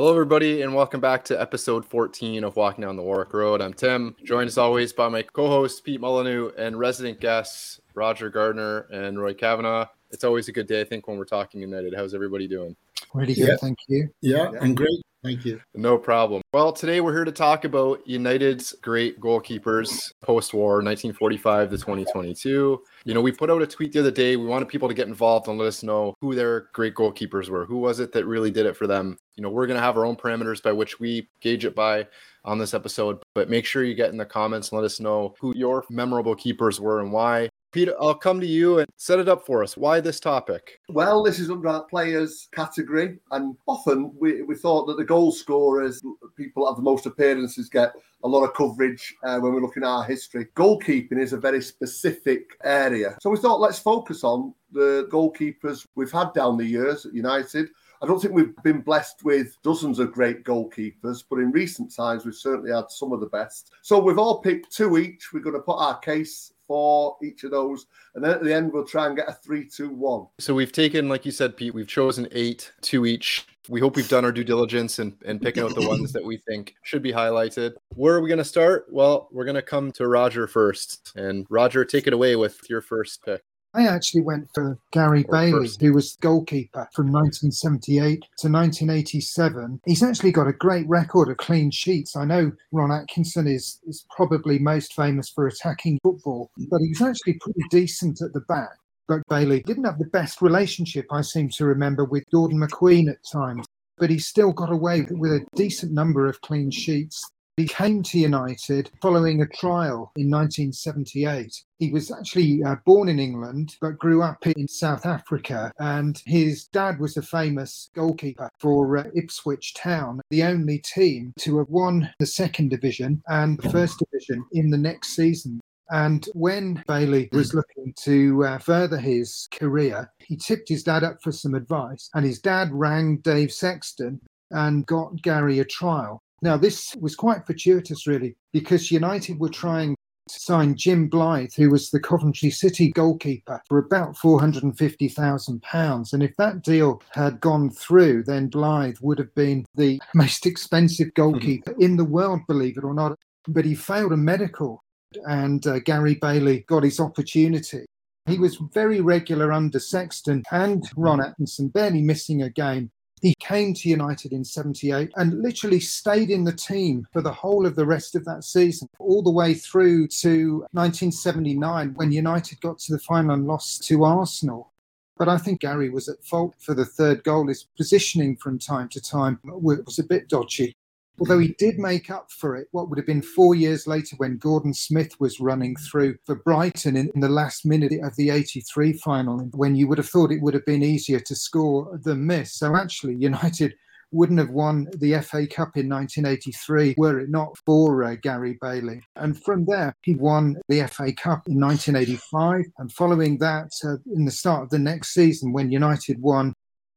Hello, everybody, and welcome back to episode 14 of Walking Down the Warwick Road. I'm Tim, joined as always by my co host Pete Molyneux and resident guests Roger Gardner and Roy Cavanagh. It's always a good day, I think, when we're talking United. How's everybody doing? Really good, yeah. thank you. Yeah, and great. Thank you. No problem. Well, today we're here to talk about United's great goalkeepers post war 1945 to 2022. You know, we put out a tweet the other day. We wanted people to get involved and let us know who their great goalkeepers were. Who was it that really did it for them? You know, we're going to have our own parameters by which we gauge it by on this episode, but make sure you get in the comments and let us know who your memorable keepers were and why. Peter, I'll come to you and set it up for us. Why this topic? Well, this is under our players category, and often we, we thought that the goal scorers, people have the most appearances, get a lot of coverage uh, when we're looking at our history. Goalkeeping is a very specific area. So we thought let's focus on the goalkeepers we've had down the years at United. I don't think we've been blessed with dozens of great goalkeepers, but in recent times we've certainly had some of the best. So we've all picked two each. We're going to put our case for each of those. And then at the end, we'll try and get a three, two, one. So we've taken, like you said, Pete, we've chosen eight, two each. We hope we've done our due diligence and, and picking out the ones that we think should be highlighted. Where are we going to start? Well, we're going to come to Roger first. And Roger, take it away with your first pick. I actually went for Gary Bailey, who was goalkeeper from 1978 to 1987. He's actually got a great record of clean sheets. I know Ron Atkinson is, is probably most famous for attacking football, but he's actually pretty decent at the back. But Bailey didn't have the best relationship, I seem to remember, with Gordon McQueen at times. But he still got away with a decent number of clean sheets. He came to United following a trial in 1978. He was actually uh, born in England but grew up in South Africa, and his dad was a famous goalkeeper for uh, Ipswich Town, the only team to have won the second division and the first division in the next season. And when Bailey was looking to uh, further his career, he tipped his dad up for some advice. And his dad rang Dave Sexton and got Gary a trial. Now, this was quite fortuitous, really, because United were trying to sign Jim Blyth, who was the Coventry City goalkeeper, for about £450,000. And if that deal had gone through, then Blyth would have been the most expensive goalkeeper in the world, believe it or not. But he failed a medical, and uh, Gary Bailey got his opportunity. He was very regular under Sexton and Ron Atkinson, barely missing a game. He came to United in 78 and literally stayed in the team for the whole of the rest of that season, all the way through to 1979 when United got to the final and lost to Arsenal. But I think Gary was at fault for the third goal. His positioning from time to time was a bit dodgy although he did make up for it what would have been four years later when Gordon Smith was running through for Brighton in, in, the last minute of the 83 final, when you would have thought it would have been easier to score than miss. So actually, United wouldn't have won the FA Cup in 1983 were it not for uh, Gary Bailey. And from there, he won the FA Cup in 1985. And following that, uh, in the start of the next season, when United won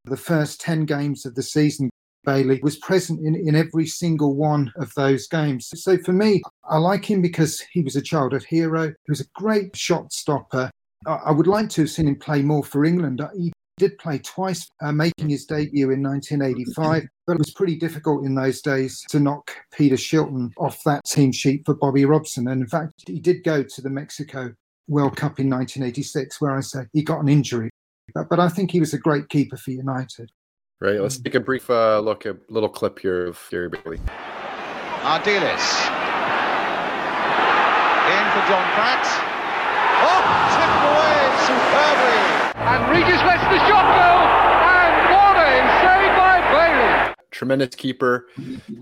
the first 10 games of the season, Bailey was present in, in every single one of those games. So for me, I like him because he was a childhood hero. He was a great shot stopper. I, I would like to have seen him play more for England. He did play twice, uh, making his debut in 1985, but it was pretty difficult in those days to knock Peter Shilton off that team sheet for Bobby Robson. And in fact, he did go to the Mexico World Cup in 1986, where I say he got an injury. But, but I think he was a great keeper for United. Right. Let's take a brief uh, look, at a little clip here of Gary Bailey. Ardiles. In for John Pratt. Oh, tipped away superbly. And Regis lets the shot go. And what a save by Bailey. Tremendous keeper.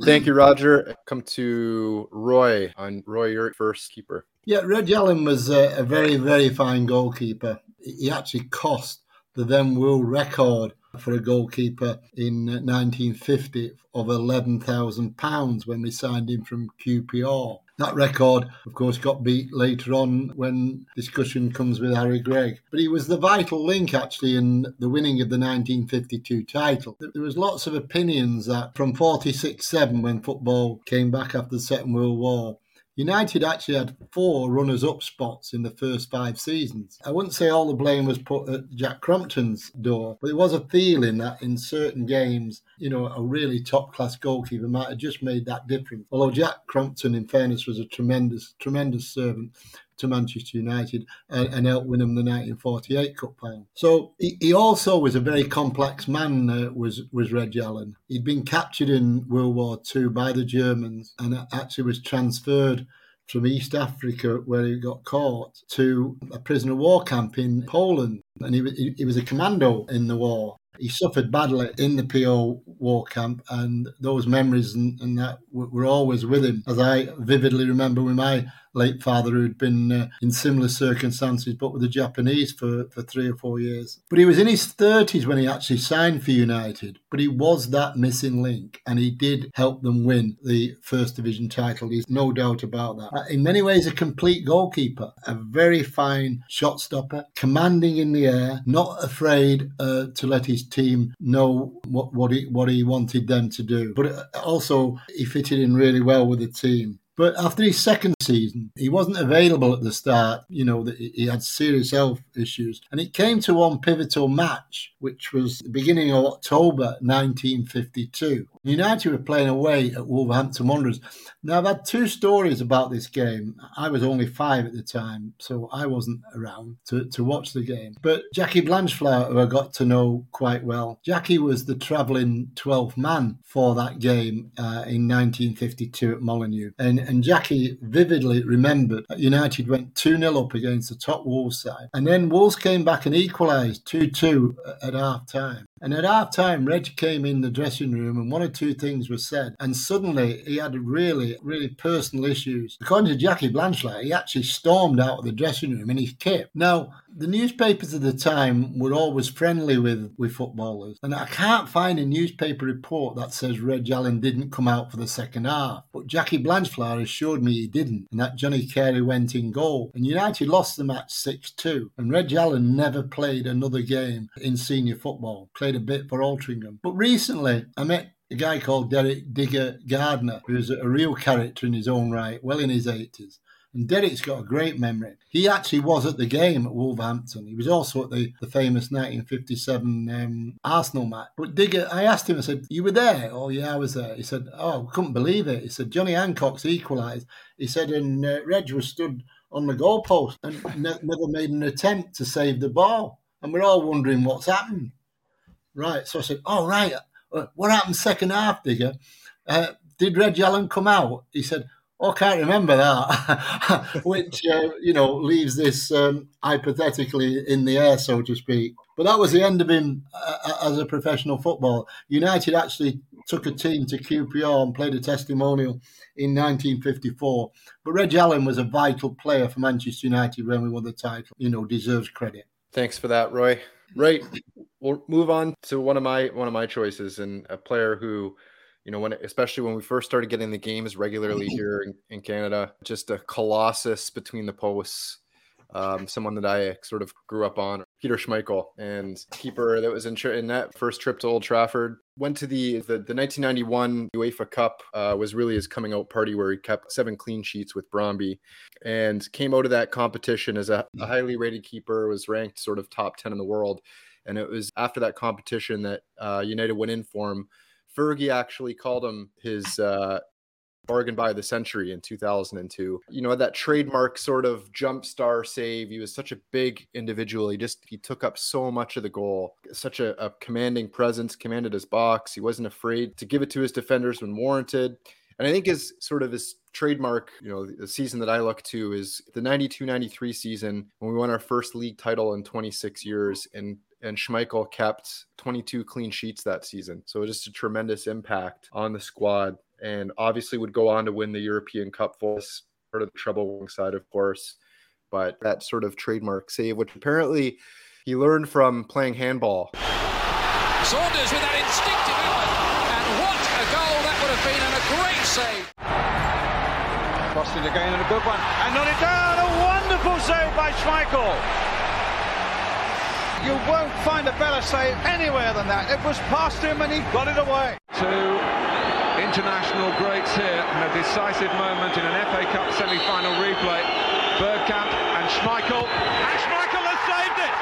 Thank you, Roger. Come to Roy. On Roy, your first keeper. Yeah, Reg Allen was a, a very, very fine goalkeeper. He actually cost the then world record for a goalkeeper in 1950 of £11,000 when we signed him from QPR. That record, of course, got beat later on when discussion comes with Harry Gregg. But he was the vital link, actually, in the winning of the 1952 title. There was lots of opinions that from 46-7, when football came back after the Second World War, United actually had four runners up spots in the first five seasons. I wouldn't say all the blame was put at Jack Crompton's door, but there was a feeling that in certain games, you know, a really top class goalkeeper might have just made that difference. Although Jack Crompton, in fairness, was a tremendous, tremendous servant to Manchester United and, and helped win them the 1948 Cup final. So he, he also was a very complex man. Uh, was was Reg Allen. He'd been captured in World War II by the Germans and actually was transferred from East Africa, where he got caught, to a prisoner of war camp in Poland. And he, he, he was a commando in the war. He suffered badly in the PO war camp, and those memories and, and that were always with him. As I vividly remember with my late father who'd been uh, in similar circumstances but with the Japanese for, for three or four years. But he was in his 30s when he actually signed for United, but he was that missing link and he did help them win the First Division title. There's no doubt about that. Uh, in many ways, a complete goalkeeper, a very fine shot stopper, commanding in the air, not afraid uh, to let his team know what, what, he, what he wanted them to do. But uh, also, he fitted in really well with the team. But after his second season, he wasn't available at the start. You know, he had serious health issues. And it came to one pivotal match, which was the beginning of October 1952. United were playing away at Wolverhampton Wanderers. Now, I've had two stories about this game. I was only five at the time, so I wasn't around to, to watch the game. But Jackie Blanchflower, who I got to know quite well, Jackie was the travelling 12th man for that game uh, in 1952 at Molineux. And, and Jackie vividly remembered that United went 2 0 up against the top Wolves side. And then Wolves came back and equalised 2 2 at half time. And at half time, Reg came in the dressing room and one or two things were said. And suddenly he had really, really personal issues. According to Jackie Blanchflower, he actually stormed out of the dressing room in his kit. Now, the newspapers of the time were always friendly with, with footballers. And I can't find a newspaper report that says Reg Allen didn't come out for the second half. But Jackie Blanchflower assured me he didn't and that Johnny Carey went in goal. And United lost the match 6 2. And Reg Allen never played another game in senior football, played a bit for Altrincham. But recently, I met a guy called Derek Digger Gardner, who's a real character in his own right, well in his 80s. And Derek's got a great memory. He actually was at the game at Wolverhampton. He was also at the, the famous 1957 um, Arsenal match. But Digger, I asked him, I said, You were there? Oh, yeah, I was there. He said, Oh, couldn't believe it. He said, Johnny Hancocks equalised. He said, And uh, Reg was stood on the goalpost and ne- never made an attempt to save the ball. And we're all wondering what's happened. Right. So I said, Oh, right. Uh, what happened second half, Digger? Uh, did Reg Allen come out? He said, Oh, I can't remember that, which, uh, you know, leaves this um, hypothetically in the air, so to speak. But that was the end of him uh, as a professional footballer. United actually took a team to QPR and played a testimonial in 1954. But Reg Allen was a vital player for Manchester United when we won the title. You know, deserves credit. Thanks for that, Roy. Right, we'll move on to one of my one of my choices and a player who you know, when especially when we first started getting the games regularly here in, in Canada, just a colossus between the posts. Um, someone that I sort of grew up on, Peter Schmeichel, and keeper that was in, in that first trip to Old Trafford. Went to the the, the 1991 UEFA Cup uh, was really his coming out party where he kept seven clean sheets with Brøndby and came out of that competition as a, a highly rated keeper. Was ranked sort of top ten in the world, and it was after that competition that uh, United went in for him Fergie actually called him his uh, bargain by the century in 2002. You know, that trademark sort of jump star save. He was such a big individual. He just he took up so much of the goal. Such a, a commanding presence, commanded his box. He wasn't afraid to give it to his defenders when warranted. And I think his sort of his trademark, you know, the season that I look to is the 92 93 season when we won our first league title in 26 years. And and Schmeichel kept 22 clean sheets that season. So it was just a tremendous impact on the squad and obviously would go on to win the European Cup for us, part of the treble side, of course. But that sort of trademark save, which apparently he learned from playing handball. Saunders with that instinctive effort, and what a goal that would have been, and a great save. Crossed it again, and a good one, and not it down. A wonderful save by Schmeichel. You won't find a better save anywhere than that. It was past him and he got it away. Two international greats here and a decisive moment in an FA Cup semi-final replay. Bergkamp and Schmeichel, and Schmeichel has saved it!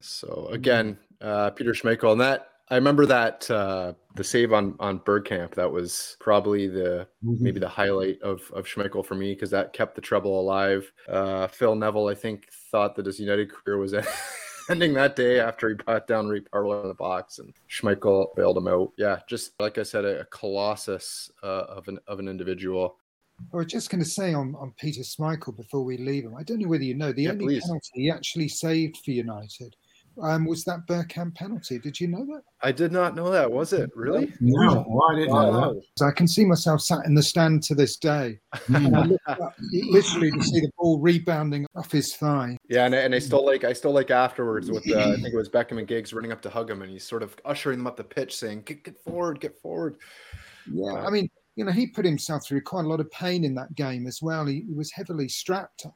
So again, uh, Peter Schmeichel, and that I remember that uh, the save on on Bergkamp. That was probably the Mm-hmm. maybe the highlight of of Schmeichel for me because that kept the treble alive. Uh, Phil Neville, I think, thought that his United career was ending that day after he brought down Parlour in the box, and Schmeichel bailed him out. Yeah, just like I said, a, a colossus uh, of an of an individual. I was just going to say on, on Peter Schmeichel before we leave him. I don't know whether you know the Yeah, only please. penalty he actually saved for United um, was that Bergkamp penalty. Did you know that? I did not know that. Was it really? No, why didn't know that? So I can see myself sat in the stand to this day, and up literally to see the ball rebounding off his thigh. Yeah, and, I- and I still like I still like afterwards with uh, I think it was Beckham and Giggs running up to hug him, and he's sort of ushering them up the pitch, saying, "Get, get forward, get forward." Yeah, I mean, you know, he put himself through quite a lot of pain in that game as well. He, he was heavily strapped,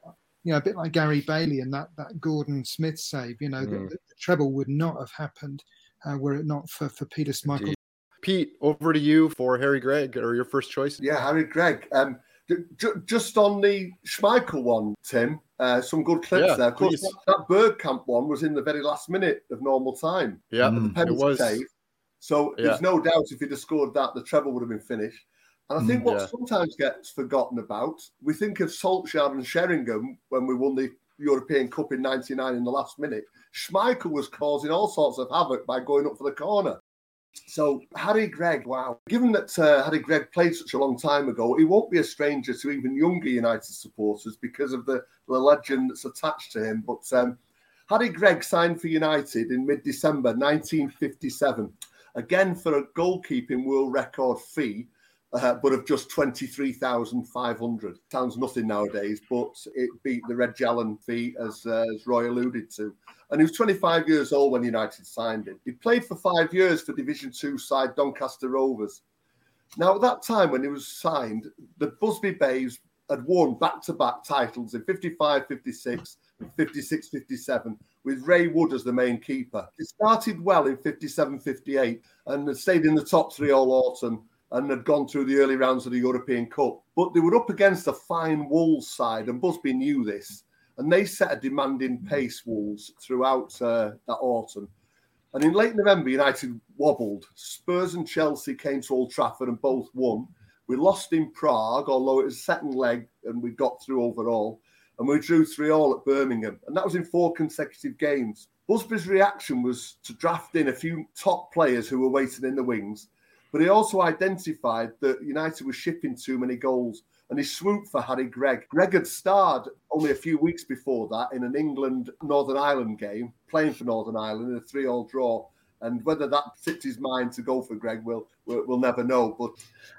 you know, a bit like Gary Bailey and that that Gordon Smith save. You know, the, Mm. the, treble would not have happened uh, were it not for for Peter Schmeichel. Pete, over to you for Harry Gregg or your first choice. Yeah, Harry Gregg. Um, ju- ju- just on the Schmeichel one, Tim, uh, some good clips Yeah, there. Of course, please. that, that Bergkamp one was in the very last minute of normal time. Yeah, Mm. it penalty was. save. So Yeah. there's no doubt if he'd have scored that, the treble would have been finished. And I think Mm, what yeah. sometimes gets forgotten about, we think of Solskjaer and Sheringham when we won the European Cup in 99 in the last minute. Schmeichel was causing all sorts of havoc by going up for the corner. So Harry Gregg, wow. Given that uh, Harry Gregg played such a long time ago, he won't be a stranger to even younger United supporters because of the, the legend that's attached to him. But um, Harry Gregg signed for United in mid-December 1957, again for a goalkeeping world record fee, uh, but of just 23,500. Sounds nothing nowadays, but it beat the Reg Allen fee, as, uh, as Roy alluded to. And he was 25 years old when United signed him. He played for five years for Division Two side Doncaster Rovers. Now, at that time when he was signed, the Busby Babes had won back-to-back titles in 55, 56, 56, 57, with Ray Wood as the main keeper. It started well in 57, 58, and stayed in the top three all autumn and had gone through the early rounds of the European Cup. But they were up against a fine Wolves side, and Busby knew this. And they set a demanding pace, Wolves, throughout uh, that autumn. And in late November, United wobbled. Spurs and Chelsea came to Old Trafford and both won. We lost in Prague, although it was second leg and we got through overall. And we drew 3 all at Birmingham. And that was in four consecutive games. Busby's reaction was to draft in a few top players who were waiting in the wings. But he also identified that United was shipping too many goals and he swooped for Harry Gregg. Gregg had starred only a few weeks before that in an England Northern Ireland game, playing for Northern Ireland in a three-all draw. And whether that fits his mind to go for Gregg, we'll, we'll never know. But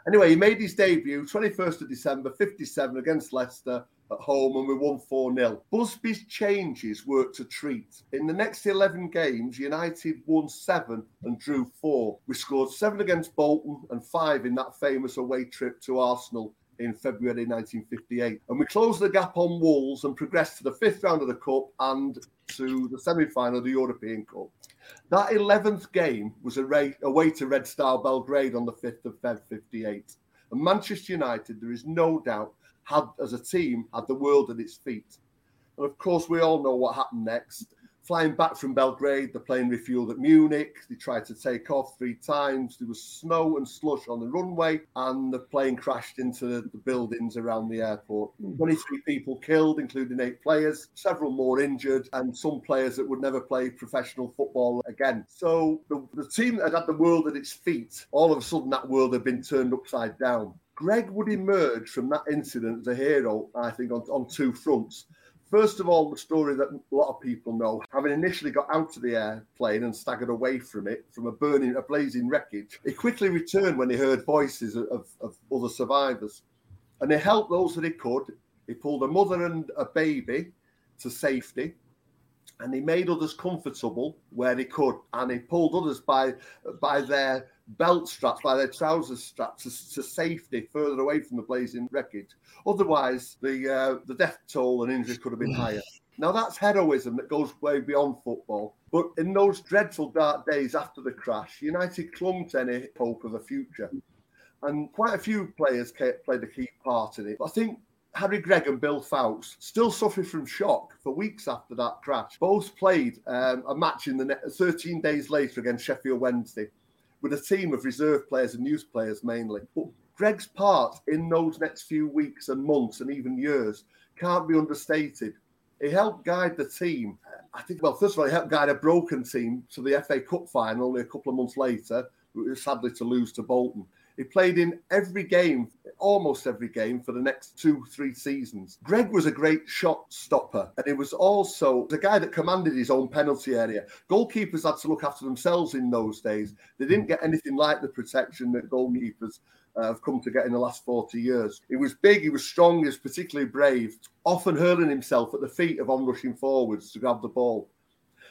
anyway, he made his debut 21st of December, 57 against Leicester at home, and we won 4 0. Busby's changes worked a treat. In the next 11 games, United won seven and drew four. We scored seven against Bolton and five in that famous away trip to Arsenal in February 1958. And we closed the gap on Wolves and progressed to the fifth round of the Cup and to the semi final of the European Cup. That 11th game was a away to Red Star Belgrade on the 5th of Feb 58. And Manchester United, there is no doubt, had as a team had the world at its feet. And of course, we all know what happened next. Flying back from Belgrade, the plane refueled at Munich. They tried to take off three times. There was snow and slush on the runway, and the plane crashed into the, buildings around the airport. Hmm. 23 people killed, including eight players, several more injured, and some players that would never play professional football again. So the, the team that had the world at its feet, all of a sudden that world had been turned upside down. Gregg would emerge from that incident as a hero, I think, on, on two fronts. First of all, the story that a lot of people know, having initially got out of the airplane and staggered away from it, from a burning, a blazing wreckage, he quickly returned when he heard voices of, of, other survivors. And he helped those that he could. He pulled a mother and a baby to safety, and he made others comfortable where he could, and he pulled others by by their belt straps by their trousers straps to, to, safety further away from the blazing wreckage. Otherwise, the uh, the death toll and injuries could have been higher. Now that's heroism that goes way beyond football. But in those dreadful dark days after the crash, United clung to any hope of a future. And quite a few players played a key part in it. But I think Harry Gregg and Bill Foulkes still suffered from shock for weeks after that crash. Both played um, a match in the 13 days later against Sheffield Wednesday with a team of reserve players and youth players mainly. But Gregg's part in those next few weeks and months and even years can't be understated. He helped guide the team. I think, well, first of all, he helped guide a broken team to the FA Cup final only a couple of months later, sadly to lose to Bolton. He played in every game, almost every game for the next two, three seasons. Gregg was a great shot stopper, and he was also the guy that commanded his own penalty area. Goalkeepers had to look after themselves in those days. They didn't get anything like the protection that goalkeepers uh, have come to get in the last 40 years. He was big, he was strong, he was particularly brave, often hurling himself at the feet of onrushing forwards to grab the ball.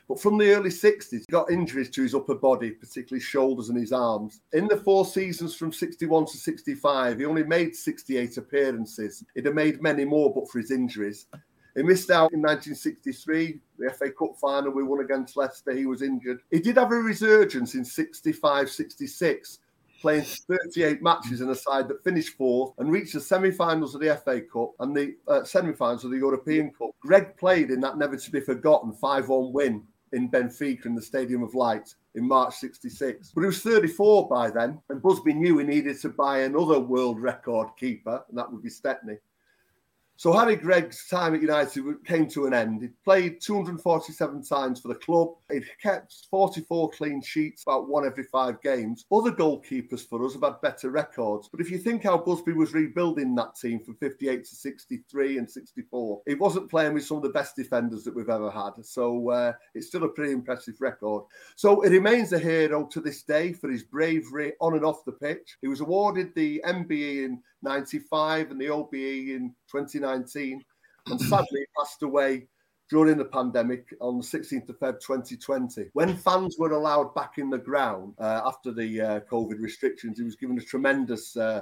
But from the early 60s, he got injuries to his upper body, particularly shoulders and his arms. In the four seasons from 61 to 65, he only made 68 appearances. He'd have made many more but for his injuries. He missed out in 1963, the FA Cup final we won against Leicester. He was injured. He did have a resurgence in 65 66, playing 38 matches in a side that finished fourth and reached the semi finals of the FA Cup and the uh, semi finals of the European Cup. Gregg played in that never to be forgotten 5 1 win in Benfica in the Stadium of Light in March 66. But he was 34 by then, and Busby knew he needed to buy another world record keeper, and that would be Stepney. So Harry Gregg's time at United came to an end. He played 247 times for the club. He kept 44 clean sheets, about one every five games. Other goalkeepers for us have had better records. But if you think how Busby was rebuilding that team from 58 to 63 and 64, he wasn't playing with some of the best defenders that we've ever had. So uh, it's still a pretty impressive record. So he remains a hero to this day for his bravery on and off the pitch. He was awarded the MBE in 95 and the OBE in 2019. And sadly, passed away during the pandemic on the 16th of Feb 2020. When fans were allowed back in the ground uh, after the uh, COVID restrictions, he was given a tremendous uh,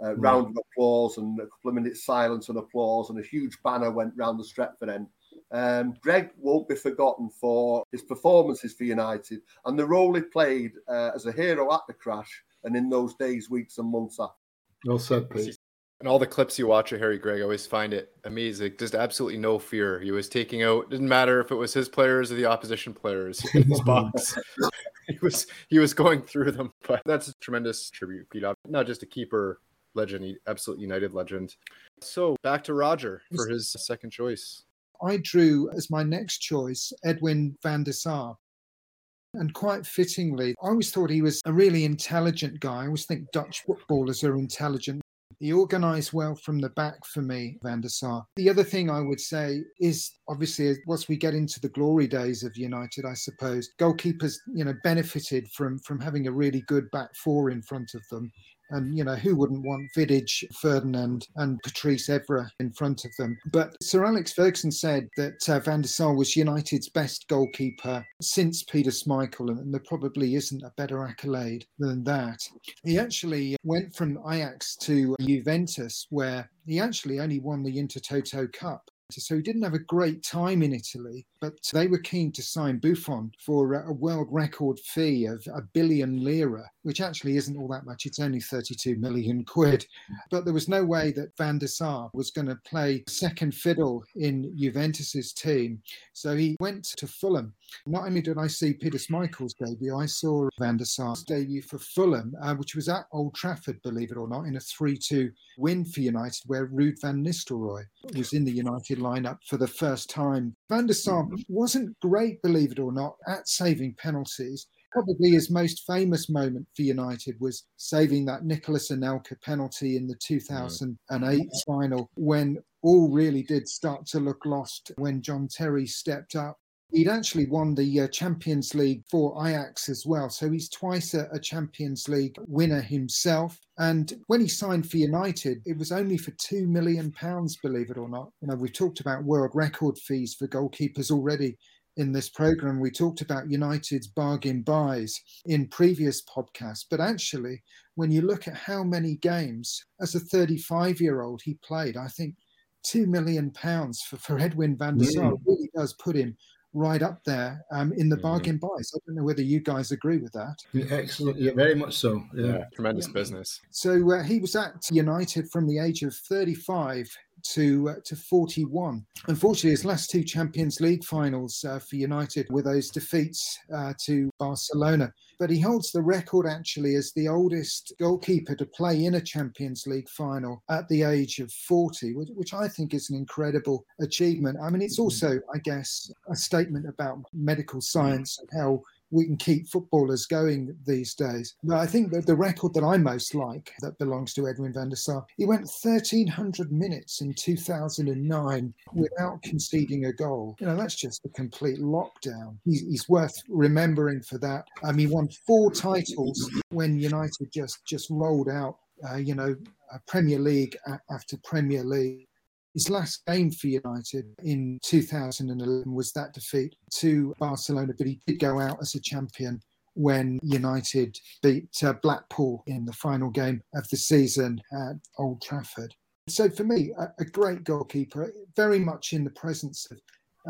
uh hmm. round of applause and a couple of minutes silence and applause, and a huge banner went round the Stretford end. Um, Gregg won't be forgotten for his performances for United and the role he played uh, as a hero at the crash and in those days, weeks, and months after. Well said, Pete. And all the clips you watch of Harry Gregg, I always find it amazing. Just absolutely no fear. He was taking out. Didn't matter if it was his players or the opposition players in his box. he was he was going through them. But that's a tremendous tribute, Pete. Not just a keeper legend, an absolute United legend. So back to Roger for his second choice. I drew as my next choice Edwin van der Sar. And quite fittingly, I always thought he was a really intelligent guy. I always think Dutch footballers are intelligent. He organised well from the back for me, Van der Sar. The other thing I would say is obviously once we get into the glory days of United, I suppose goalkeepers, you know, benefited from from having a really good back four in front of them. And, you know, who wouldn't want Vidic, Ferdinand, and Patrice Evra in front of them? But Sir Alex Ferguson said that uh, Van der Sar was United's best goalkeeper since Peter Schmeichel, and there probably isn't a better accolade than that. He actually went from Ajax to Juventus, where he actually only won the Intertoto Cup. So he didn't have a great time in Italy, but they were keen to sign Buffon for a world record fee of a billion lira, which actually isn't all that much. It's only 32 million quid. But there was no way that Van der Sar was going to play second fiddle in Juventus's team. So he went to Fulham. Not only did I see Peter Schmeichel's debut, I saw Van der Sar's debut for Fulham, uh, which was at Old Trafford, believe it or not, in a 3 2 win for United, where Ruud van Nistelrooy was in the United lineup for the first time. Van der Sar wasn't great, believe it or not, at saving penalties. Probably his most famous moment for United was saving that Nicolas Anelka penalty in the 2008 final when all really did start to look lost when John Terry stepped up He'd actually won the uh, Champions League for Ajax as well. So he's twice a, a, Champions League winner himself. And when he signed for United, it was only for £2 million, believe it or not. You know, we've talked about world record fees for goalkeepers already in this program, we talked about United's bargain buys in previous podcasts. But actually, when you look at how many games as a 35 year old he played, I think two million pounds for, for Edwin van der Sar really does put him right up there um, in the mm-hmm. bargain buys. I don't know whether you guys agree with that. Excellent. Yeah, very much so. Yeah, yeah tremendous yeah. business. So uh, he was at United from the age of 35 to uh, to 41. Unfortunately, his last two Champions League finals uh, for United were those defeats uh, to Barcelona. But he holds the record actually as the oldest goalkeeper to play in a Champions League final at the age of 40, which, which I think is an incredible achievement. I mean, it's also, I guess, a statement about medical science and how we can keep footballers going these days. But I think that the record that I most like that belongs to Edwin van der Sar, he went 1,300 minutes in 2009 without conceding a goal. You know, that's just a complete lockdown. He's, he's worth remembering for that. Um, he won four titles when United just just rolled out, uh, you know, Premier League after Premier League. His last game for United in 2011 was that defeat to Barcelona, but he did go out as a champion when United beat uh, Blackpool in the final game of the season at Old Trafford. So for me, a, a great goalkeeper, very much in the presence of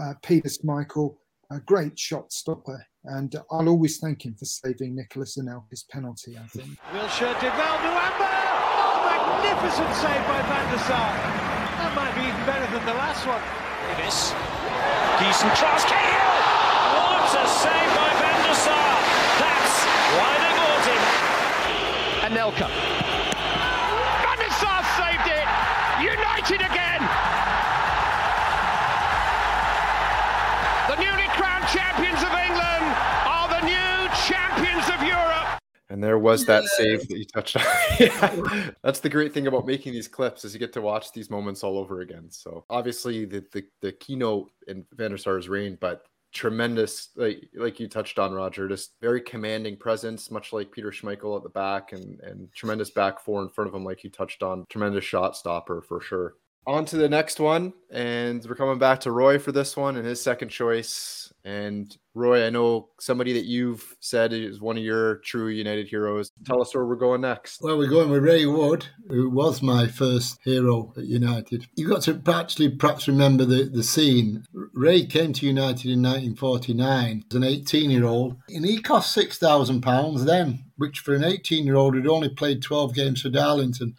uh, Peter Schmeichel, a great shot stopper, and I'll always thank him for saving Nicolas Anelka's penalty, I think. Wilshere de Nuamba! Oh, magnificent save by Van der Sar! That might be even better than the last one. Davis. Decent cross. Cahill! What a save by Van der Sar. That's why they bought him. Anelka. Van der Sar saved it. United again. And there was that save that you touched on. yeah. That's the great thing about making these clips is you get to watch these moments all over again. So obviously the the, the keynote in Van der Sar's reign, but tremendous like like you touched on Roger, just very commanding presence, much like Peter Schmeichel at the back and and tremendous back four in front of him, like you touched on. Tremendous shot stopper for sure. On to the next one, and we're coming back to Roy for this one and his second choice. And Roy, I know somebody that you've said is one of your true United heroes. Tell us where we're going next. Well, we're going with Ray Wood, who was my first hero at United. You've got to actually perhaps remember the, the scene. Ray came to United in 1949 as an 18 year old, and he cost £6,000 then, which for an 18 year old who'd only played 12 games for Darlington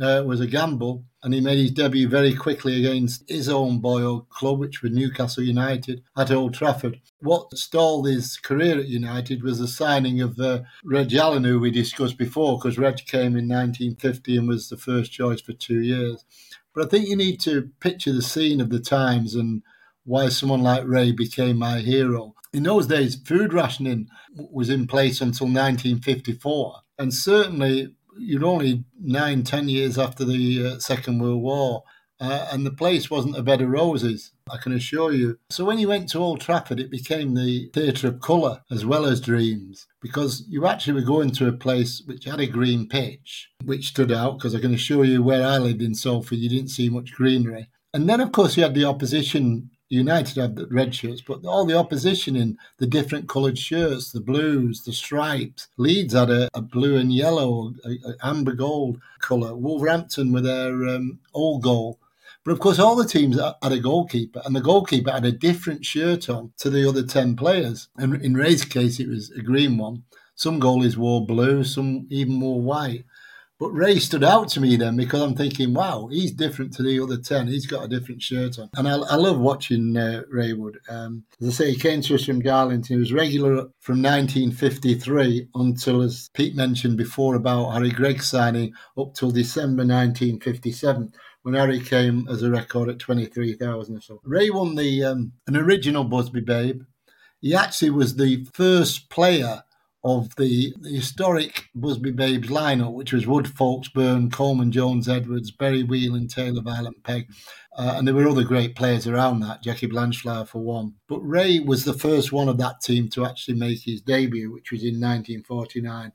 uh, was a gamble, and he made his debut very quickly against his own boyhood club, which was Newcastle United at Old Trafford. What stalled his career at United was the signing of uh, Reg Allen, who we discussed before, because Reg came in 1950 and was the first choice for two years. But I think you need to picture the scene of the times and why someone like Ray became my hero. In those days, food rationing was in place until 1954. And certainly you're only nine, ten years after the uh, Second World War, uh, and the place wasn't a bed of roses, I can assure you. So when you went to Old Trafford, it became the theatre of colour as well as dreams, because you actually were going to a place which had a green pitch, which stood out, because I can assure you where I lived in Salford, you didn't see much greenery. And then, of course, you had the opposition United had the red shirts, but all the opposition in the different coloured shirts, the blues, the stripes. Leeds had a, a blue and yellow, a, a amber gold colour. Wolverhampton with their um, old goal. But of course, all the teams had a goalkeeper, and the goalkeeper had a different shirt on to the other 10 players. And in Ray's case, it was a green one. Some goalies wore blue, some even wore white. But Ray stood out to me then because I'm thinking, wow, he's different to the other 10. He's got a different shirt on. And I, I love watching uh, Ray Wood. Um, as I say, he came to us from Darlington. He was regular from 1953 until, as Pete mentioned before about Harry Gregg signing, up till December 1957 when Harry came as a record at 23,000 or so. Ray won the um, an original Busby Babe. He actually was the first player of the, historic Busby Babes lineup, which was Wood, Foulkes-Byrne, Colman, Jones, Edwards, Berry, Whelan, Taylor, Viollet, Pegg. Uh, and there were other great players around that, Jackie Blanchflower for one. But Ray was the first one of that team to actually make his debut, which was in 1949.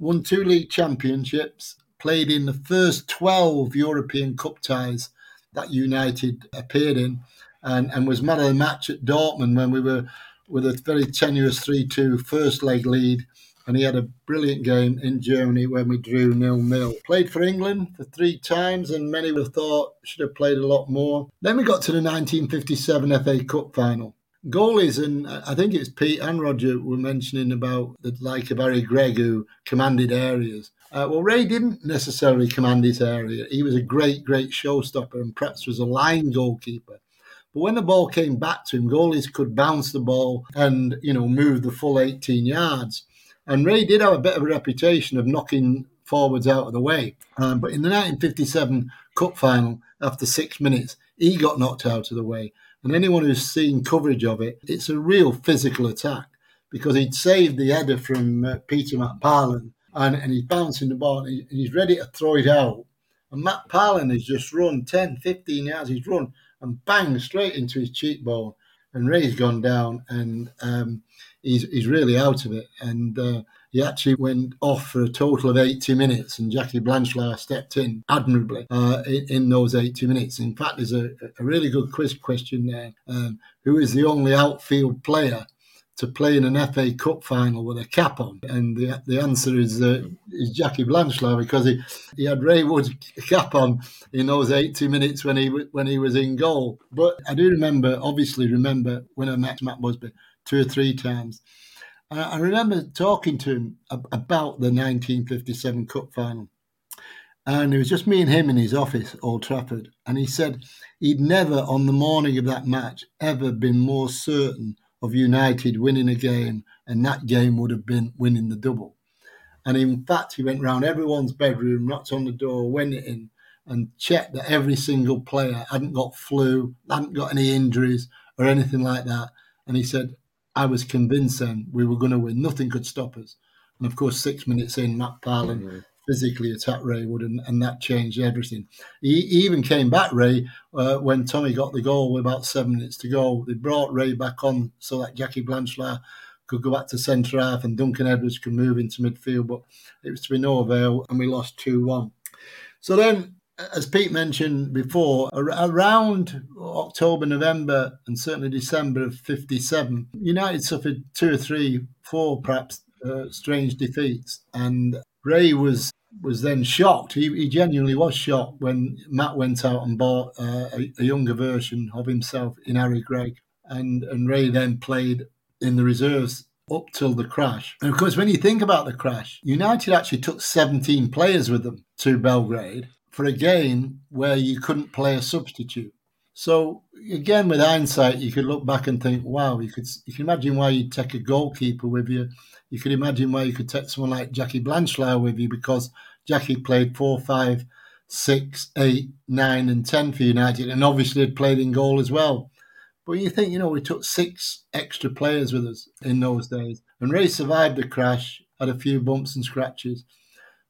Won two league championships, played in the first 12 European Cup ties that United appeared in, and, and was man of the match at Dortmund when we were with a very tenuous 3 2 first leg lead. And he had a brilliant game in Germany when we drew nil nil. Played for England for three times, and many would have thought should have played a lot more. Then we got to the 1957 FA Cup final. Goalies, and I think it's Pete and Roger were mentioning about the like of Harry Gregg who commanded areas. Uh, well, Ray didn't necessarily command his area. He was a great, great showstopper and perhaps was a line goalkeeper. But when the ball came back to him, goalies could bounce the ball and, you know, move the full 18 yards. And Ray did have a bit of a reputation of knocking forwards out of the way. Um, but in the 1957 Cup final, after six minutes, he got knocked out of the way. And anyone who's seen coverage of it, it's a real physical attack because he'd saved the header from uh, Peter McParland and, and he's bouncing the ball and, he, and he's ready to throw it out. And McParland has just run 10, 15 yards. He's run and bang straight into his cheekbone. And Ray's gone down and um, he's, he's really out of it. And uh, he actually went off for a total of 80 minutes, and Jackie Blanchflower stepped in admirably uh, in, in, those 80 minutes. In fact, there's a, a really good quiz question there. Um, who is the only outfield player to play in an FA Cup final with a cap on? And the, the answer is uh, is Jackie Blanchflower because he, he had Ray Wood's cap on in those 80 minutes when he when he was in goal. But I do remember, obviously, remember when I met Matt Busby two or three times. I remember talking to him about the 1957 Cup final. And it was just me and him in his office, Old Trafford. And he said he'd never, on the morning of that match, ever been more certain of United winning a game, and that game would have been winning the double. And in fact, he went round everyone's bedroom, knocked on the door, went in, and checked that every single player hadn't got flu, hadn't got any injuries or anything like that. And he said, I was convinced then we were going to win. Nothing could stop us. And of course, six minutes in, McParland mm-hmm. Physically attacked Ray Wood, and, and that changed everything. He, he even came back, Ray, uh, when Tommy got the goal with about seven minutes to go. They brought Ray back on so that Jackie Blanchflower could go back to centre half and Duncan Edwards could move into midfield, but it was to be no avail, and we lost 2 1. So then as Pete mentioned before, around October, November, and certainly December of 57, United suffered two or three, four perhaps uh, strange defeats. And Ray was was then shocked. He, he genuinely was shocked when Matt went out and bought uh, a, a, younger version of himself in Harry Gregg. And, and Ray then played in the reserves up till the crash. And of course, when you think about the crash, United actually took 17 players with them to Belgrade for a game where you couldn't play a substitute. So again, with hindsight, you could look back and think, wow, you could you can imagine why you'd take a goalkeeper with you. You could imagine why you could take someone like Jackie Blanchflower with you because Jackie played four, five, six, eight, nine, and ten for United, and obviously had played in goal as well. But you think, you know, we took six extra players with us in those days, and Ray survived the crash, had a few bumps and scratches,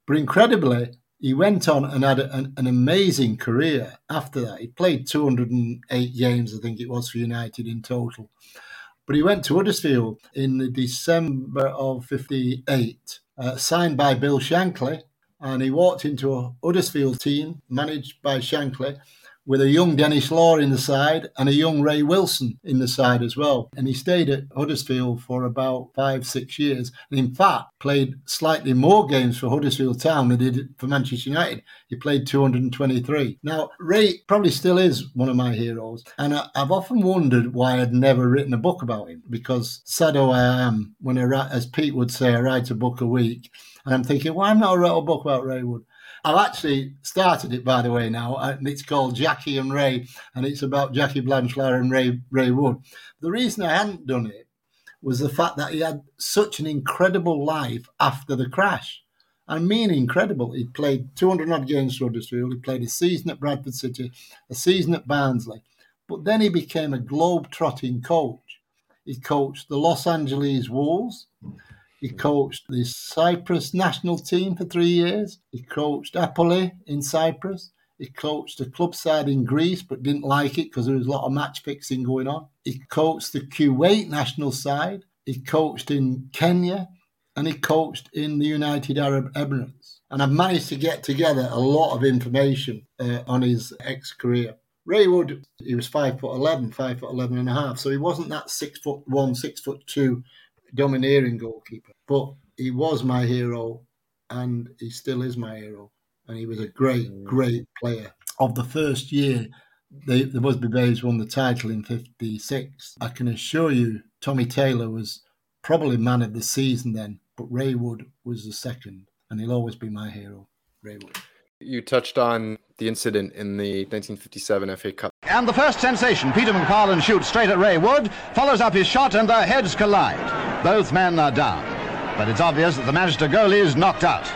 but incredibly, he went on and had an, an, amazing career after that. He played 208 games, I think it was, for United in total. But he went to Huddersfield in the December of 58, uh, signed by Bill Shankly, and he walked into a Huddersfield team managed by Shankly with a young Denis Law in the side and a young Ray Wilson in the side as well. And he stayed at Huddersfield for about five, six years. And in fact, played slightly more games for Huddersfield Town than he did for Manchester United. He played 223. Now, Ray probably still is one of my heroes. And I, have often wondered why I'd never written a book about him because sad though I am, when I write, as Pete would say, I write a book a week. And I'm thinking, why well, I'm not write a book about Ray Wood? I've actually started it, by the way, now, and it's called Jackie and Ray, and it's about Jackie Blanchflower and Ray Ray Wood. The reason I hadn't done it was the fact that he had such an incredible life after the crash. I mean, incredible. He played 200 odd games for Huddersfield. He played a season at Bradford City, a season at Barnsley. But then he became a globe trotting coach. He coached the Los Angeles Wolves. He coached the Cyprus national team for three years. He coached APOEL in Cyprus. He coached a club side in Greece, but didn't like it because there was a lot of match fixing going on. He coached the Kuwait national side. He coached in Kenya, and he coached in the United Arab Emirates. And I've managed to get together a lot of information uh, on his ex career. Ray Wood, he was five foot 11, five foot 11 and a half. So he wasn't that six foot one, six foot two domineering goalkeeper. But he was my hero and he still is my hero. And he was a great, mm. great player. Of the first year, they, the Busby Babes won the title in 56. I can assure you, Tommy Taylor was probably man of the season then, but Ray Wood was the second. And he'll always be my hero, Ray Wood. You touched on the incident in the 1957 FA Cup. And the first sensation, Peter McParland shoots straight at Ray Wood, follows up his shot, and their heads collide. Both men are down. But it's obvious that the Manchester goalie is knocked out.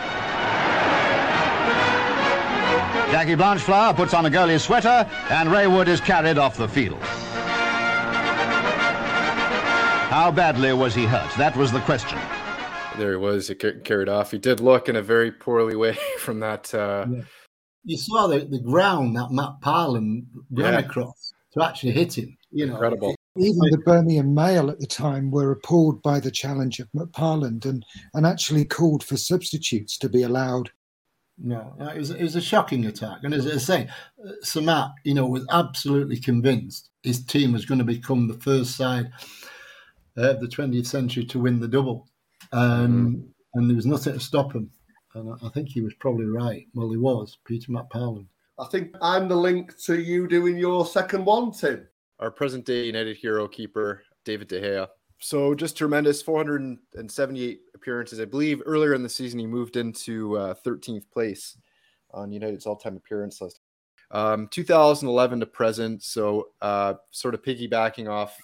Jackie Blanchflower puts on a goalie's sweater, and Ray Wood is carried off the field. How badly was he hurt? That was the question there he was. He carried off. He did look in a very poorly way from that. Uh... Yeah. You saw the, the ground that McParland ran yeah. across to actually hit him. You know, incredible. Even the Birmingham Mail at the time were appalled by the challenge of McParland and, and actually called for substitutes to be allowed. No, it was, it was a shocking attack. And as I say, Sir Matt, you know, was absolutely convinced his team was going to become the first side of the 20th century to win the double um, mm. and there was nothing to stop him. And I think he was probably right. Well, he was, Peter McParland. I think I'm the link to you doing your second one, Tim. Our present day United hero keeper, David De Gea. So just tremendous 478 appearances. I believe earlier in the season he moved into uh, 13th place on United's all-time appearance list. Um, 2011 to present, so uh, sort of piggybacking off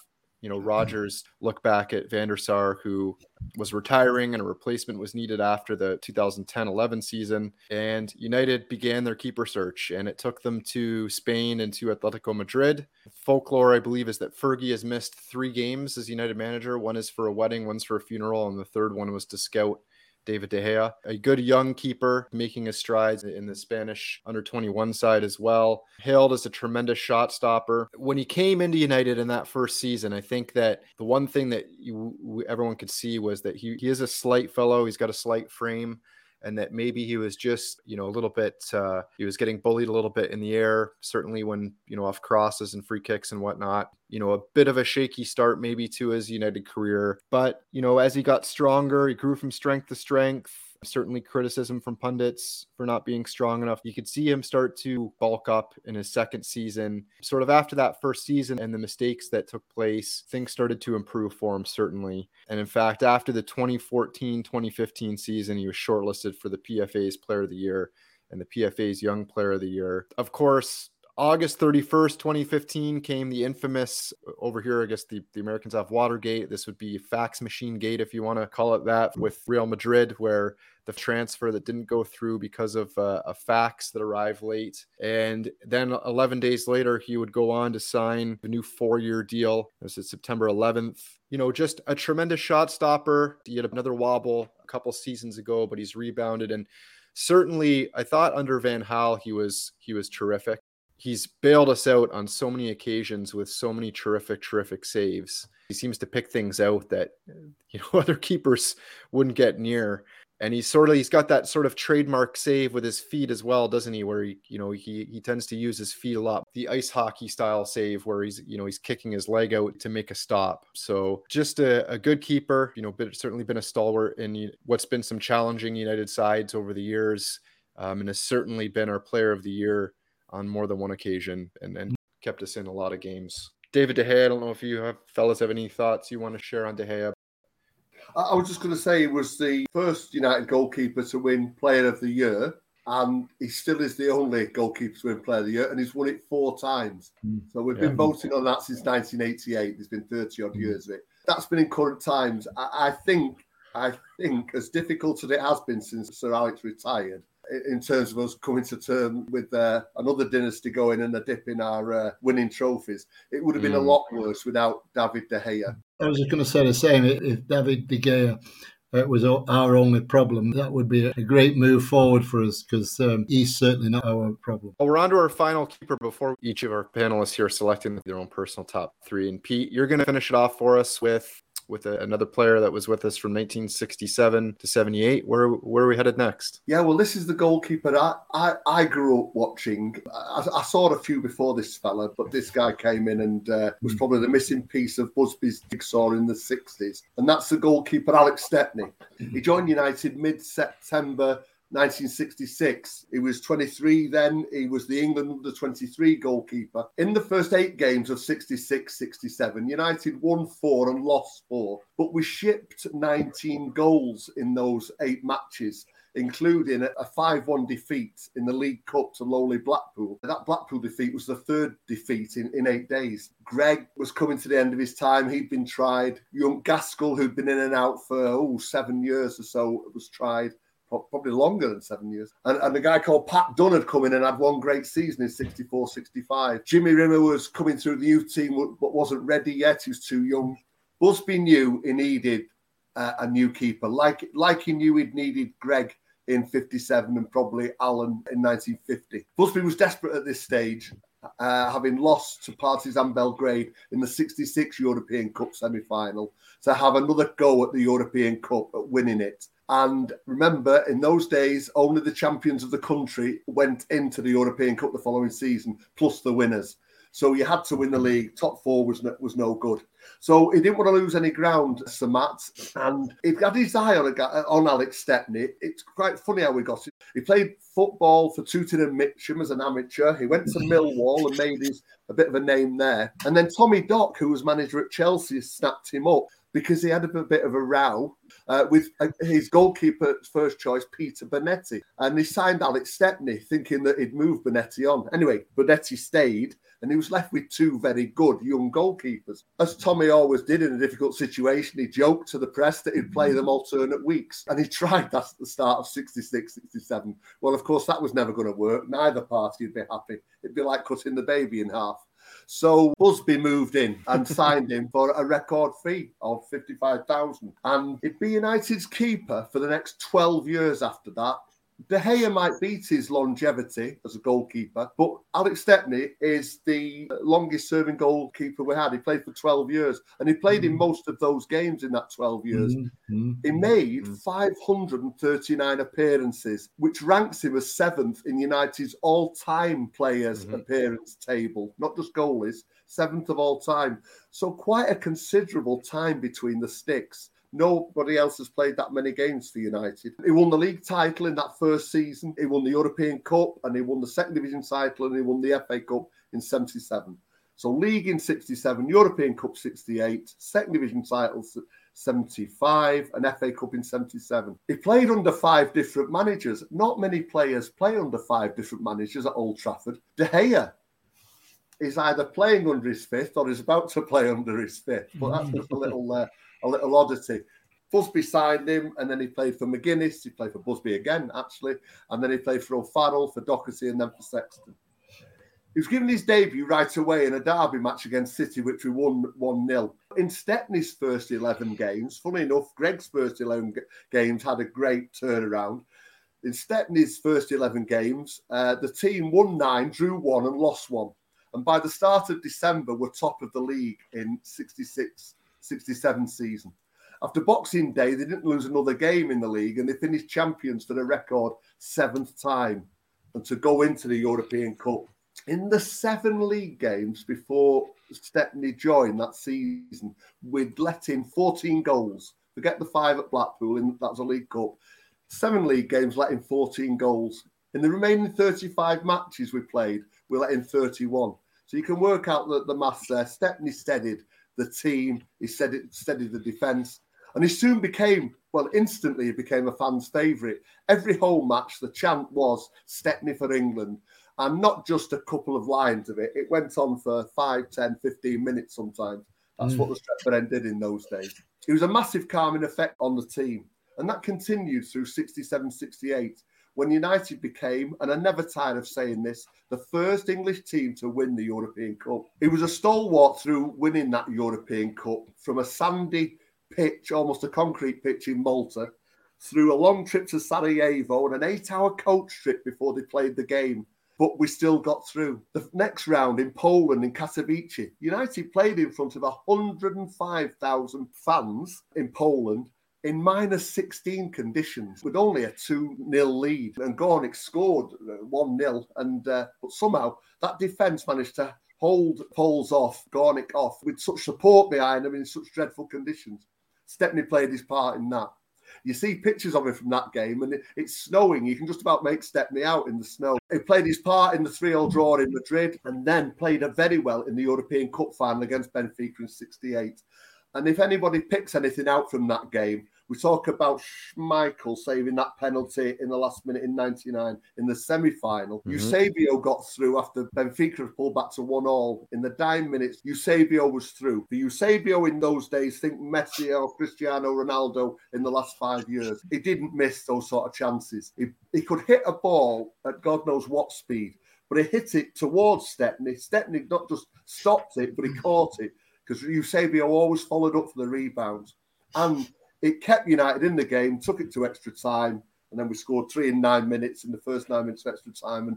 you know, Rogers look back at Van der Sar, who was retiring and a replacement was needed after the 2010 11 season. And United began their keeper search, and it took them to Spain and to Atletico Madrid. Folklore, I believe, is that Fergie has missed three games as United manager. One is for a wedding, one's for a funeral, and the third one was to scout David De Gea, a good young keeper making his strides in the Spanish under 21 side as well. Hailed as a tremendous shot stopper. When he came into United in that first season, I think that the one thing that you, everyone could see was that he, he is a slight fellow. He's got a slight frame and that maybe he was just, you know, a little bit, uh, he was getting bullied a little bit in the air, certainly when, you know, off crosses and free kicks and whatnot. You know, a bit of a shaky start maybe to his United career. But, you know, as he got stronger, he grew from strength to strength certainly criticism from pundits for not being strong enough. You could see him start to bulk up in his second season. Sort of after that first season and the mistakes that took place, things started to improve for him, certainly. And in fact, after the 2014 2015 season, he was shortlisted for the PFA's Player of the Year and the PFA's Young Player of the Year. Of course, August 31st, 2015 came the infamous over here, I guess the, the Americans have Watergate. This would be fax machine gate, if you want to call it that, with Real Madrid, where the transfer that didn't go through because of uh, a fax that arrived late. And then 11 days later, he would go on to sign a new four year deal. This is September 11th. You know, just a tremendous shot stopper. He had another wobble a couple seasons ago, but he's rebounded. And certainly, I thought under Van Gaal, he was he was terrific he's bailed us out on so many occasions with so many terrific, terrific saves. He seems to pick things out that you know other keepers wouldn't get near. And he's sort of he's got that sort of trademark save with his feet as well, doesn't he? Where he, you know, he he tends to use his feet a lot. The ice hockey style save where he's, you know, he's kicking his leg out to make a stop. So just a, a good keeper, you know, but certainly been a stalwart in what's been some challenging United sides over the years. Um, and has certainly been our player of the year on more than one occasion and, and kept us in a lot of games. David De Gea, I don't know if you have fellas have any thoughts you want to share on De Gea. I was just going to say he was the first United goalkeeper to win Player of the Year, and he still is the only goalkeeper to win Player of the Year, and he's won it four times. Mm. So we've yeah. been voting on that since 1988. There's been 30 odd mm. years of it. That's been in current times. I, I think, I think, as difficult as it has been since Sir Alex retired, in terms of us coming to terms with uh, another dynasty going and a dip in our uh, winning trophies. It would have been mm. a lot worse without David De Gea. I was just going to say the same. If David De Gea uh, was our only problem, that would be a great move forward for us because um, he's certainly not our problem. Well, we're on to our final keeper before each of our panelists here selecting their own personal top three. And Pete, you're going to finish it off for us with with a, another player that was with us from 1967 to 78. Where where are we headed next? Yeah, well, this is the goalkeeper I I, I grew up watching. I, I, saw a few before this fella, but this guy came in and uh, was hmm. probably the missing piece of Busby's jigsaw in the 60s, and that's the goalkeeper Alex Stepney. He joined United mid September 1966. He was 23 then. He was the England under 23 goalkeeper. In the first eight games of 66 67, United won four and lost four, but we shipped 19 goals in those eight matches including a 5 1 defeat in the League Cup to lowly Blackpool. That Blackpool defeat was the third defeat in, in eight days. Gregg was coming to the end of his time. He'd been tried. Young Gaskell, who'd been in and out for oh, seven years or so, was tried probably longer than seven years. And, and a guy called Pat Dunn had come in and had one great season in 64 65. Jimmy Rimmer was coming through the youth team but wasn't ready yet. He was too young. Busby knew he needed uh, a new keeper, like, like he knew he'd needed Gregg in 57 and probably Allen in 1950. Busby was desperate at this stage. Uh, having lost to Partizan Belgrade in the 66 European Cup semi final, to have another go at the European Cup at winning it. And remember, in those days, only the champions of the country went into the European Cup the following season, plus the winners. So you had to win the league. Top four was no, was no good. So he didn't want to lose any ground, Sir Matt, and he had his eye on, on Alex Stepney. It's quite funny how we got it. He played football for Tooting and Mitcham as an amateur. He went to Millwall and made his a bit of a name there. And then Tommy Dock, who was manager at Chelsea, snapped him up because he had a bit of a row uh, with uh, his goalkeeper first choice, Peter Bonetti. And he signed Alex Stepney, thinking that he'd move Bonetti on. Anyway, Bonetti stayed, and he was left with two very good young goalkeepers. As Tommy always did in a difficult situation, he joked to the press that he'd play them alternate weeks. And he tried that at the start of 66, 67. Well, of course, that was never going to work. Neither party would be happy. It'd be like cutting the baby in half. So Busby moved in and signed him for a record fee of 55,000. And he'd be United's keeper for the next 12 years after that De Gea might beat his longevity as a goalkeeper, but Alex Stepney is the longest serving goalkeeper we had. He played for 12 years and he played mm. in most of those games in that 12 years. Mm. He made 539 appearances, which ranks him as seventh in United's all time players' mm-hmm. appearance table, not just goalies, seventh of all time. So, quite a considerable time between the sticks. Nobody else has played that many games for United. He won the league title in that first season. He won the European Cup and he won the second division title and he won the FA Cup in 77. So league in 67, European Cup 68, second division titles 75, and FA Cup in 77. He played under five different managers. Not many players play under five different managers at Old Trafford. De Gea is either playing under his fifth or is about to play under his fifth. But that's just a little uh, a little oddity. Busby signed him, and then he played for McGuinness. He played for Busby again, actually, and then he played for O'Farrell, for Docherty, and then for Sexton. He was given his debut right away in a derby match against City, which we won 1 0. In Stepney's first 11 games, funny enough, Gregg's first 11 games had a great turnaround. In Stepney's first 11 games, uh, the team won nine, drew one, and lost one. And by the start of December, were top of the league in 66 67 season. After Boxing Day, they didn't lose another game in the league and they finished champions for the record seventh time and to go into the European Cup. In the seven league games before Stepney joined that season, we'd let in 14 goals. Forget the five at Blackpool, and that was a League Cup. Seven league games, let in 14 goals. In the remaining 35 matches we played, we let in 31. So you can work out the, the maths there. Stepney steadied the team. He said it steadied the defence. And he soon became, well, instantly he became a fan's favourite. Every home match, the chant was Stepney for England. And not just a couple of lines of it. It went on for 5, 10, 15 minutes sometimes. That's mm. what the Stretford End did in those days. It was a massive calming effect on the team. And that continued through 67, 68 when United became, and I'm never tired of saying this, the first English team to win the European Cup. He was a stalwart through winning that European Cup from a sandy pitch, almost a concrete pitch in Malta, through a long trip to Sarajevo and an eight hour coach trip before they played the game. but we still got through. The next round in Poland, in Katowice, United played in front of 105,000 fans in Poland in minus 16 conditions with only a 2 0 lead. And Gornik scored uh, 1 0. And uh, but somehow that defence managed to hold Poles off, Gornik off, with such support behind them in such dreadful conditions. Stepney played his part in that. You see pictures of him from that game, and it's snowing. You can just about make Stepney out in the snow. He played his part in the 3 0 draw in Madrid and then played a very well in the European Cup final against Benfica in 68. And if anybody picks anything out from that game, we talk about Schmeichel saving that penalty in the last minute in 99 in the semi final. Mm-hmm. Eusebio got through after Benfica pulled back to one all. In the dying minutes, Eusebio was through. For Eusebio in those days, think Messi or Cristiano Ronaldo in the last five years. He didn't miss those sort of chances. He, he could hit a ball at God knows what speed, but he hit it towards Stepney. Stepney not just stopped it, but he caught it because Eusebio always followed up for the rebounds. And it kept United in the game, took it to extra time, and then we scored three in nine minutes in the first nine minutes of extra time and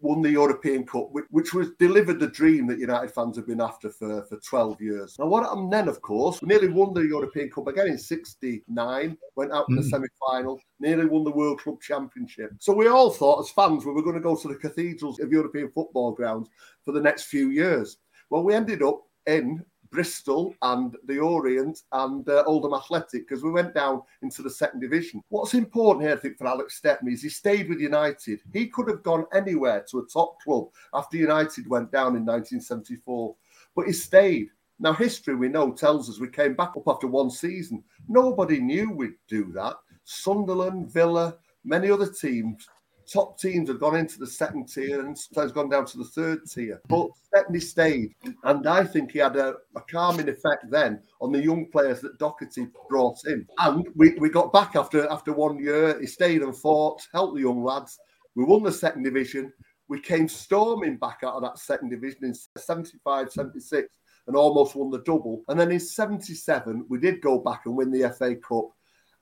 won the European Cup, which, was delivered the dream that United fans have been after for, for 12 years. Now, what happened then, of course, we nearly won the European Cup again in 69, went out in the mm. semi final, nearly won the World Club Championship. So we all thought, as fans, we were going to go to the cathedrals of European football grounds for the next few years. Well, we ended up in Bristol and the Orient and uh, Oldham Athletic because we went down into the second division. What's important here, I think, for Alex Stepney is he stayed with United. He could have gone anywhere to a top club after United went down in 1974, but he stayed. Now, history we know tells us we came back up after one season. Nobody knew we'd do that. Sunderland, Villa, many other teams top teams have gone into the second tier and sometimes gone down to the third tier. But Stepney stayed, and I think he had a, a calming effect then on the young players that Docherty brought in. And we, we got back after after one year. He stayed and fought, helped the young lads. We won the second division. We came storming back out of that second division in 75, 76 and almost won the double. And then in 77, we did go back and win the FA Cup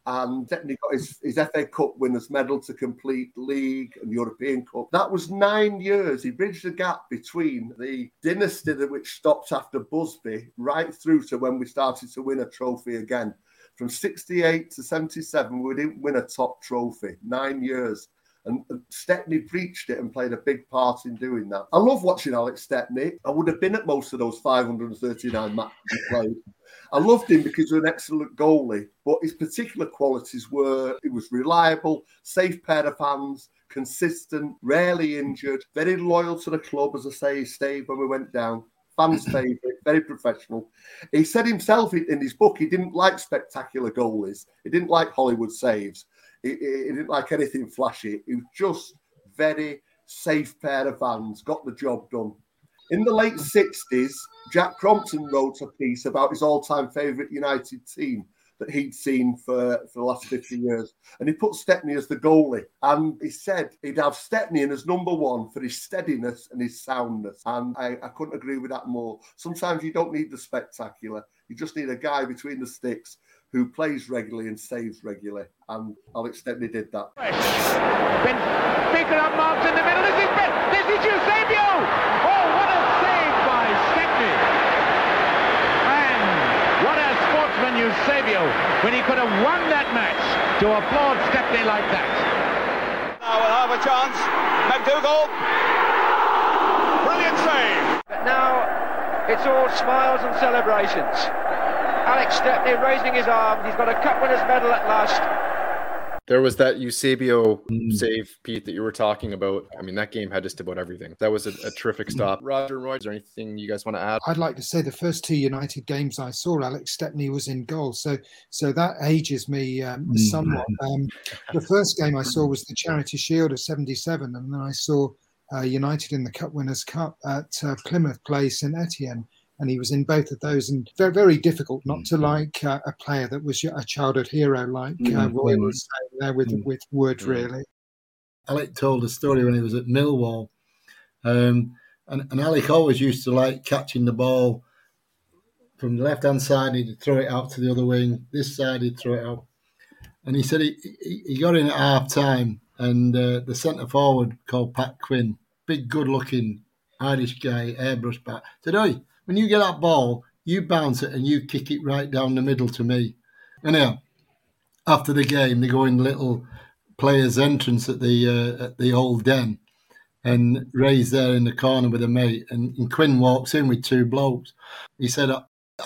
and technically got his, his FA Cup winners medal to complete league and European Cup. That was nine years. He bridged the gap between the dynasty that which stopped after Busby right through to when we started to win a trophy again. From 68 to 77, we didn't win a top trophy. Nine years. And Stepney preached it and played a big part in doing that. I love watching Alex Stepney. I would have been at most of those 539 matches he played. I loved him because he was an excellent goalie, but his particular qualities were he was reliable, safe pair of hands, consistent, rarely injured, very loyal to the club. As I say, he stayed when we went down. Fans' favourite, very professional. He said himself in his book he didn't like spectacular goalies. He didn't like Hollywood saves. He, he didn't like anything flashy. He was just very safe pair of hands, got the job done. In the late 60s, Jack Crompton wrote a piece about his all time favourite United team that he'd seen for, for the last 50 years. And he put Stepney as the goalie. And he said he'd have Stepney in as number one for his steadiness and his soundness. And I, I couldn't agree with that more. Sometimes you don't need the spectacular, you just need a guy between the sticks who plays regularly and saves regularly. And Alex Stepney did that. Ben, bigger unmarked in the middle. This is, this is Eusebio! Eusebio when he could have won that match to applaud Stepney like that. Now we'll have a chance. McDougall. Brilliant save. But now it's all smiles and celebrations. Alex Stepney raising his arm. He's got a cup winner's medal at last. There was that Eusebio mm. save, Pete, that you were talking about. I mean, that game had just about everything. That was a, a terrific mm. stop. Roger Roy, is there anything you guys want to add? I'd like to say the first two United games I saw, Alex Stepney was in goal. So so that ages me um, mm. somewhat. Um, the first game I saw was the Charity Shield of 77, and then I saw uh, United in the Cup Winners' Cup at uh, Plymouth Place in Etienne and he was in both of those. And very, very difficult not to mm-hmm. like uh, a player that was a childhood hero like uh, mm-hmm. Roy was there with mm-hmm. with Wood, really. Alec told a story when he was at Millwall, um, and, and Alec always used to like catching the ball from the left hand side. He'd throw it out to the other wing. This side, he'd throw it out. And he said he, he, got in at half time, and uh, the centre forward called Pat Quinn big, good-looking Irish guy, airbrush back, Said, "Oi, when you get that ball, you bounce it and you kick it right down the middle to me." Anyhow, after the game, they go in little players' entrance at the uh, at the old den, and Ray's there in the corner with a mate, and, and Quinn walks in with two blokes. He said,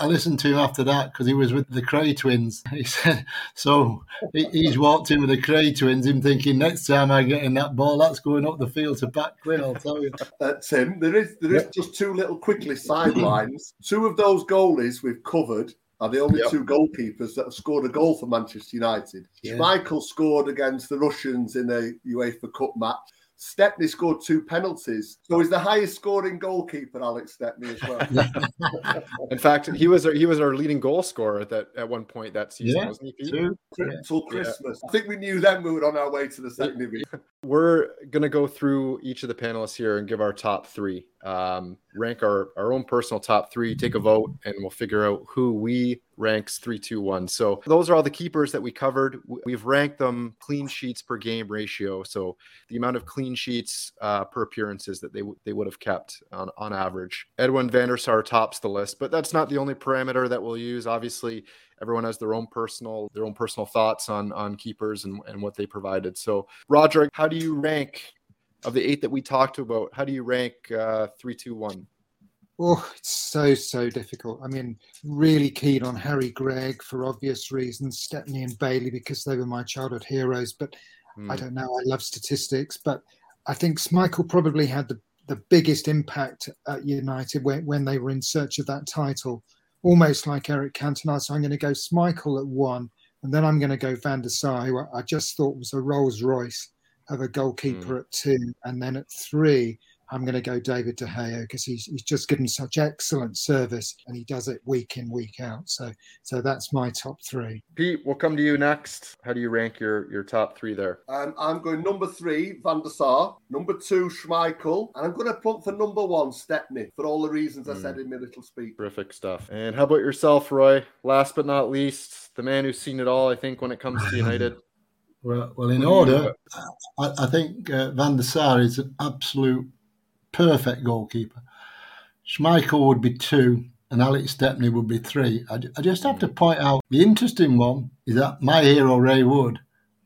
I listened to him after that because he was with the Kray twins. He said, so he, he's walked in with the Kray twins, him thinking next time I get in that ball, that's going up the field to Pat Quinn, I'll tell you. Uh, Tim, there is there is yep. just two little quickly sidelines. two of those goalies we've covered are the only yep. two goalkeepers that have scored a goal for Manchester United. Yeah. Schmeichel scored against the Russians in a UEFA Cup match. Stepney scored two penalties, so he's the highest scoring goalkeeper, Alex Stepney as well. In fact, he was our, he was our leading goal scorer at that at one point that season, yeah, wasn't he? Two, Until Christmas, yeah. I think we knew then we were on our way to the second division. We're gonna go through each of the panelists here and give our top three um, rank our, our own personal top three, take a vote, and we'll figure out who we ranks three, two, one. So those are all the keepers that we covered. We've ranked them clean sheets per game ratio. So the amount of clean sheets uh, per appearances that they w- they would have kept on, on average. Edwin van der Sar tops the list, but that's not the only parameter that we'll use. Obviously, everyone has their own personal their own personal thoughts on on keepers and, and what they provided. So Roger, how do you rank of the eight that we talked about, how do you rank uh, three, two, one? Oh, it's so so difficult. I mean, really keen on Harry Gregg for obvious reasons, Stepney and Bailey because they were my childhood heroes. But mm. I hmm. don't know. I love statistics, but I think Schmeichel probably had the, the biggest impact at United when, when they were in search of that title, almost like Eric Cantona. So I'm going to go Schmeichel at one, and then I'm going to go Van der Sar, who I just thought was a Rolls Royce of a goalkeeper mm. at two, and then at three, I'm going to go David De Gea because he's, he's just given such excellent service and he does it week in week out. So so that's my top three. Pete, we'll come to you next. How do you rank your your top three there? Um, I'm going number three, Van der Sar. Number two, Schmeichel, and I'm going to put for number one, Stepney, for all the reasons mm. I said in my little speech. Terrific stuff. And how about yourself, Roy? Last but not least, the man who's seen it all, I think, when it comes to United. Well, well in order, I, I think uh, Van der Sar is an absolute perfect goalkeeper. Schmeichel would be two, and Alex Stepney would be three. I, I, just have to point out the interesting one is that my hero Ray Wood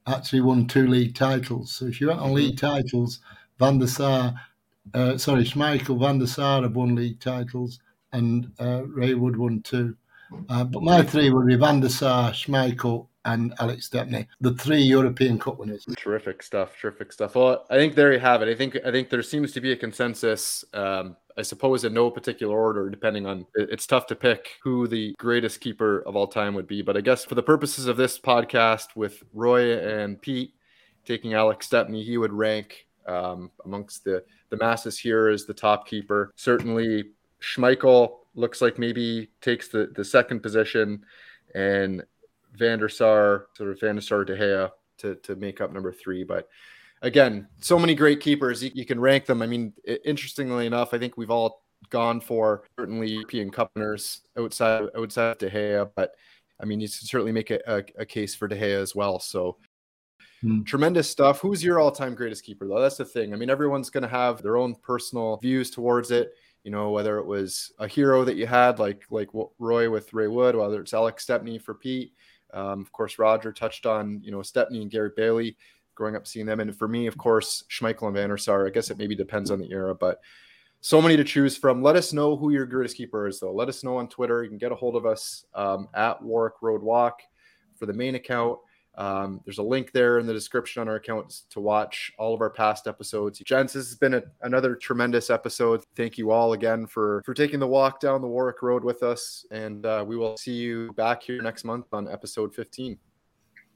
actually won two league titles. So if you went on league titles, Van der Sar, uh, sorry, Schmeichel, Van der Sar have won league titles, and uh, Ray Wood won two. Uh, but my three would be Van der Sar, Schmeichel, and Alex Stepney, the three European Cup winners. Terrific stuff. Terrific stuff. Well, I think there you have it. I think I think there seems to be a consensus. Um, I suppose in no particular order, depending on it's tough to pick who the greatest keeper of all time would be. But I guess for the purposes of this podcast, with Roy and Pete taking Alex Stepney, he would rank um, amongst the the masses here as the top keeper. Certainly, Schmeichel looks like maybe takes the the second position, and Van der Sar, sort of Van der Sar De Gea to, to make up number three. But again, so many great keepers. You, you can rank them. I mean, interestingly enough, I think we've all gone for certainly European Cup winners outside outside De Gea, but I mean, you can certainly make a, a, a case for De Gea as well. So hmm. tremendous stuff. Who's your all-time greatest keeper, though? That's the thing. I mean, everyone's going to have their own personal views towards it. You know, whether it was a hero that you had, like like Roy with Ray Wood, whether it's Alex Stepney for Pete, um, of course, Roger touched on, you know, Stepney and Gary Bailey growing up seeing them. And for me, of course, Schmeichel and Van Sar, I guess it maybe depends on the era, but so many to choose from. Let us know who your greatest keeper is, though. Let us know on Twitter. You can get a hold of us um, at Warwick Road Walk for the main account. Um, there's a link there in the description on our account to watch all of our past episodes. Gents, this has been a, another tremendous episode. Thank you all again for for taking the walk down the Warwick Road with us, and uh, we will see you back here next month on episode 15.